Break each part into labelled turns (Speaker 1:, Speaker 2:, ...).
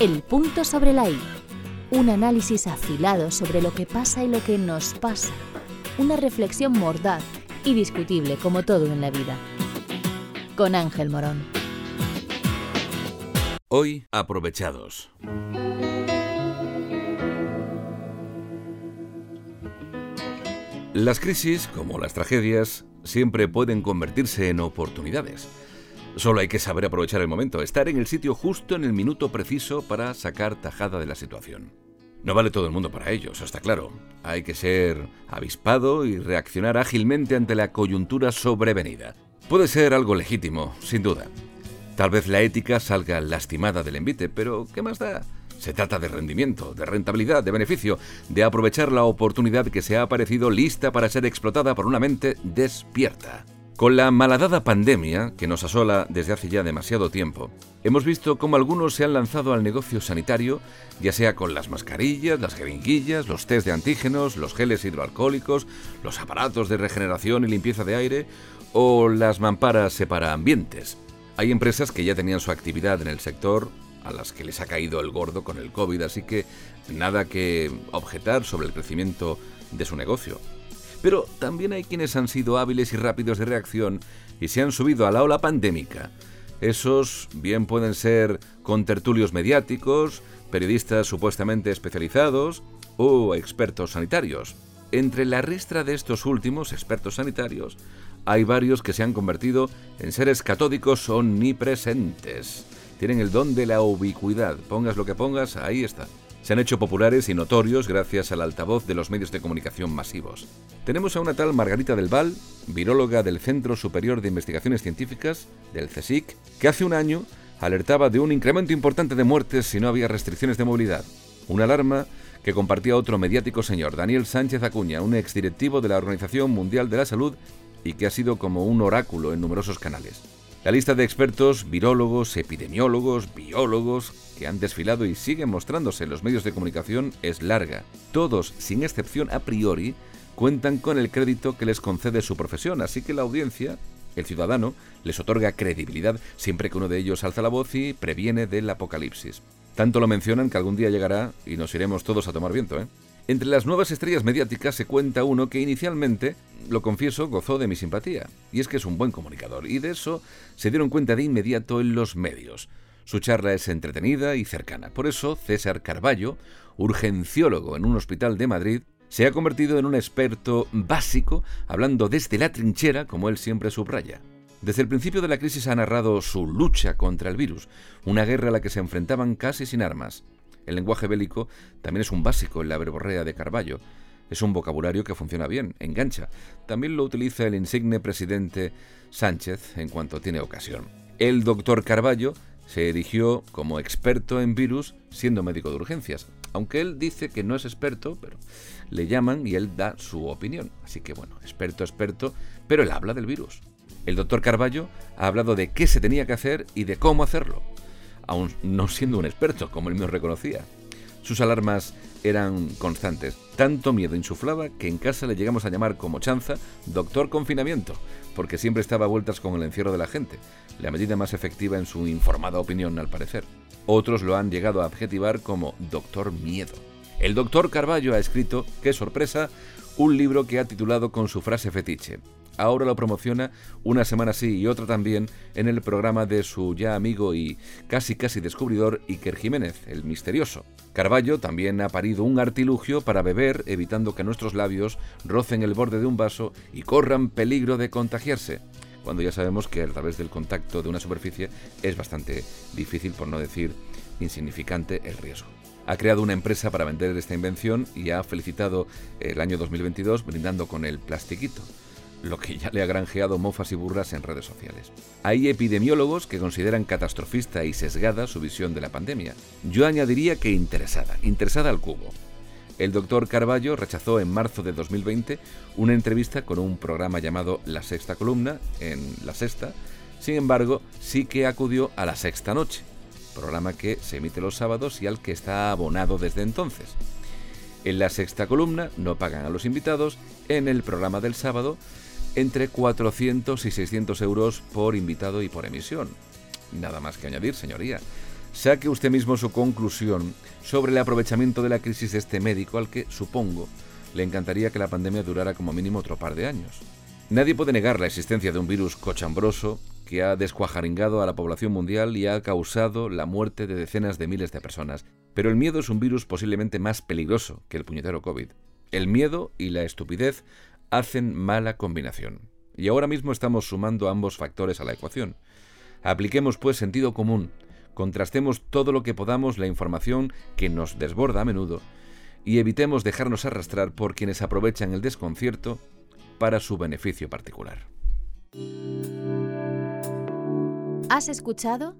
Speaker 1: El punto sobre la I. Un análisis afilado sobre lo que pasa y lo que nos pasa. Una reflexión mordaz y discutible como todo en la vida. Con Ángel Morón.
Speaker 2: Hoy, aprovechados. Las crisis, como las tragedias, siempre pueden convertirse en oportunidades. Solo hay que saber aprovechar el momento, estar en el sitio justo en el minuto preciso para sacar tajada de la situación. No vale todo el mundo para ello, eso está claro. Hay que ser avispado y reaccionar ágilmente ante la coyuntura sobrevenida. Puede ser algo legítimo, sin duda. Tal vez la ética salga lastimada del envite, pero ¿qué más da? Se trata de rendimiento, de rentabilidad, de beneficio, de aprovechar la oportunidad que se ha aparecido lista para ser explotada por una mente despierta. Con la malhadada pandemia que nos asola desde hace ya demasiado tiempo, hemos visto cómo algunos se han lanzado al negocio sanitario, ya sea con las mascarillas, las jeringuillas, los test de antígenos, los geles hidroalcohólicos, los aparatos de regeneración y limpieza de aire o las mamparas ambientes. Hay empresas que ya tenían su actividad en el sector, a las que les ha caído el gordo con el COVID, así que nada que objetar sobre el crecimiento de su negocio. Pero también hay quienes han sido hábiles y rápidos de reacción y se han subido a la ola pandémica. Esos bien pueden ser contertulios mediáticos, periodistas supuestamente especializados o expertos sanitarios. Entre la ristra de estos últimos expertos sanitarios, hay varios que se han convertido en seres catódicos omnipresentes. Tienen el don de la ubicuidad. Pongas lo que pongas, ahí está se han hecho populares y notorios gracias al altavoz de los medios de comunicación masivos. Tenemos a una tal Margarita del Val, viróloga del Centro Superior de Investigaciones Científicas, del CSIC, que hace un año alertaba de un incremento importante de muertes si no había restricciones de movilidad. Una alarma que compartía otro mediático señor, Daniel Sánchez Acuña, un exdirectivo de la Organización Mundial de la Salud y que ha sido como un oráculo en numerosos canales. La lista de expertos, virólogos, epidemiólogos, biólogos, que han desfilado y siguen mostrándose en los medios de comunicación es larga. Todos, sin excepción a priori, cuentan con el crédito que les concede su profesión, así que la audiencia, el ciudadano, les otorga credibilidad siempre que uno de ellos alza la voz y previene del apocalipsis. Tanto lo mencionan que algún día llegará y nos iremos todos a tomar viento, ¿eh? Entre las nuevas estrellas mediáticas se cuenta uno que inicialmente, lo confieso, gozó de mi simpatía, y es que es un buen comunicador, y de eso se dieron cuenta de inmediato en los medios. Su charla es entretenida y cercana. Por eso, César Carballo, urgenciólogo en un hospital de Madrid, se ha convertido en un experto básico, hablando desde la trinchera, como él siempre subraya. Desde el principio de la crisis ha narrado su lucha contra el virus, una guerra a la que se enfrentaban casi sin armas. El lenguaje bélico también es un básico en la verborrea de Carballo. Es un vocabulario que funciona bien, engancha. También lo utiliza el insigne presidente Sánchez en cuanto tiene ocasión. El doctor Carballo se erigió como experto en virus siendo médico de urgencias. Aunque él dice que no es experto, pero le llaman y él da su opinión. Así que bueno, experto, experto, pero él habla del virus. El doctor Carballo ha hablado de qué se tenía que hacer y de cómo hacerlo aún no siendo un experto, como él me reconocía. Sus alarmas eran constantes. Tanto miedo insuflaba que en casa le llegamos a llamar como chanza doctor confinamiento, porque siempre estaba a vueltas con el encierro de la gente, la medida más efectiva en su informada opinión al parecer. Otros lo han llegado a adjetivar como doctor miedo. El doctor Carballo ha escrito, qué sorpresa, un libro que ha titulado con su frase fetiche, ahora lo promociona una semana sí y otra también en el programa de su ya amigo y casi casi descubridor Iker Jiménez, el misterioso. Carballo también ha parido un artilugio para beber evitando que nuestros labios rocen el borde de un vaso y corran peligro de contagiarse cuando ya sabemos que a través del contacto de una superficie es bastante difícil, por no decir insignificante, el riesgo. Ha creado una empresa para vender esta invención y ha felicitado el año 2022 brindando con el plastiquito lo que ya le ha granjeado mofas y burras en redes sociales. Hay epidemiólogos que consideran catastrofista y sesgada su visión de la pandemia. Yo añadiría que interesada, interesada al cubo. El doctor Carballo rechazó en marzo de 2020 una entrevista con un programa llamado La Sexta Columna en La Sexta, sin embargo, sí que acudió a La Sexta Noche, programa que se emite los sábados y al que está abonado desde entonces. En la sexta columna no pagan a los invitados, en el programa del sábado entre 400 y 600 euros por invitado y por emisión. Nada más que añadir, señoría. saque usted mismo su conclusión sobre el aprovechamiento de la crisis de este médico al que, supongo, le encantaría que la pandemia durara como mínimo otro par de años. Nadie puede negar la existencia de un virus cochambroso que ha descuajaringado a la población mundial y ha causado la muerte de decenas de miles de personas. Pero el miedo es un virus posiblemente más peligroso que el puñetero COVID. El miedo y la estupidez hacen mala combinación. Y ahora mismo estamos sumando ambos factores a la ecuación. Apliquemos pues sentido común, contrastemos todo lo que podamos la información que nos desborda a menudo y evitemos dejarnos arrastrar por quienes aprovechan el desconcierto para su beneficio particular.
Speaker 1: ¿Has escuchado?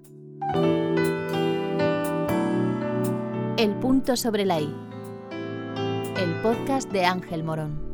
Speaker 1: El punto sobre la I. El podcast de Ángel Morón.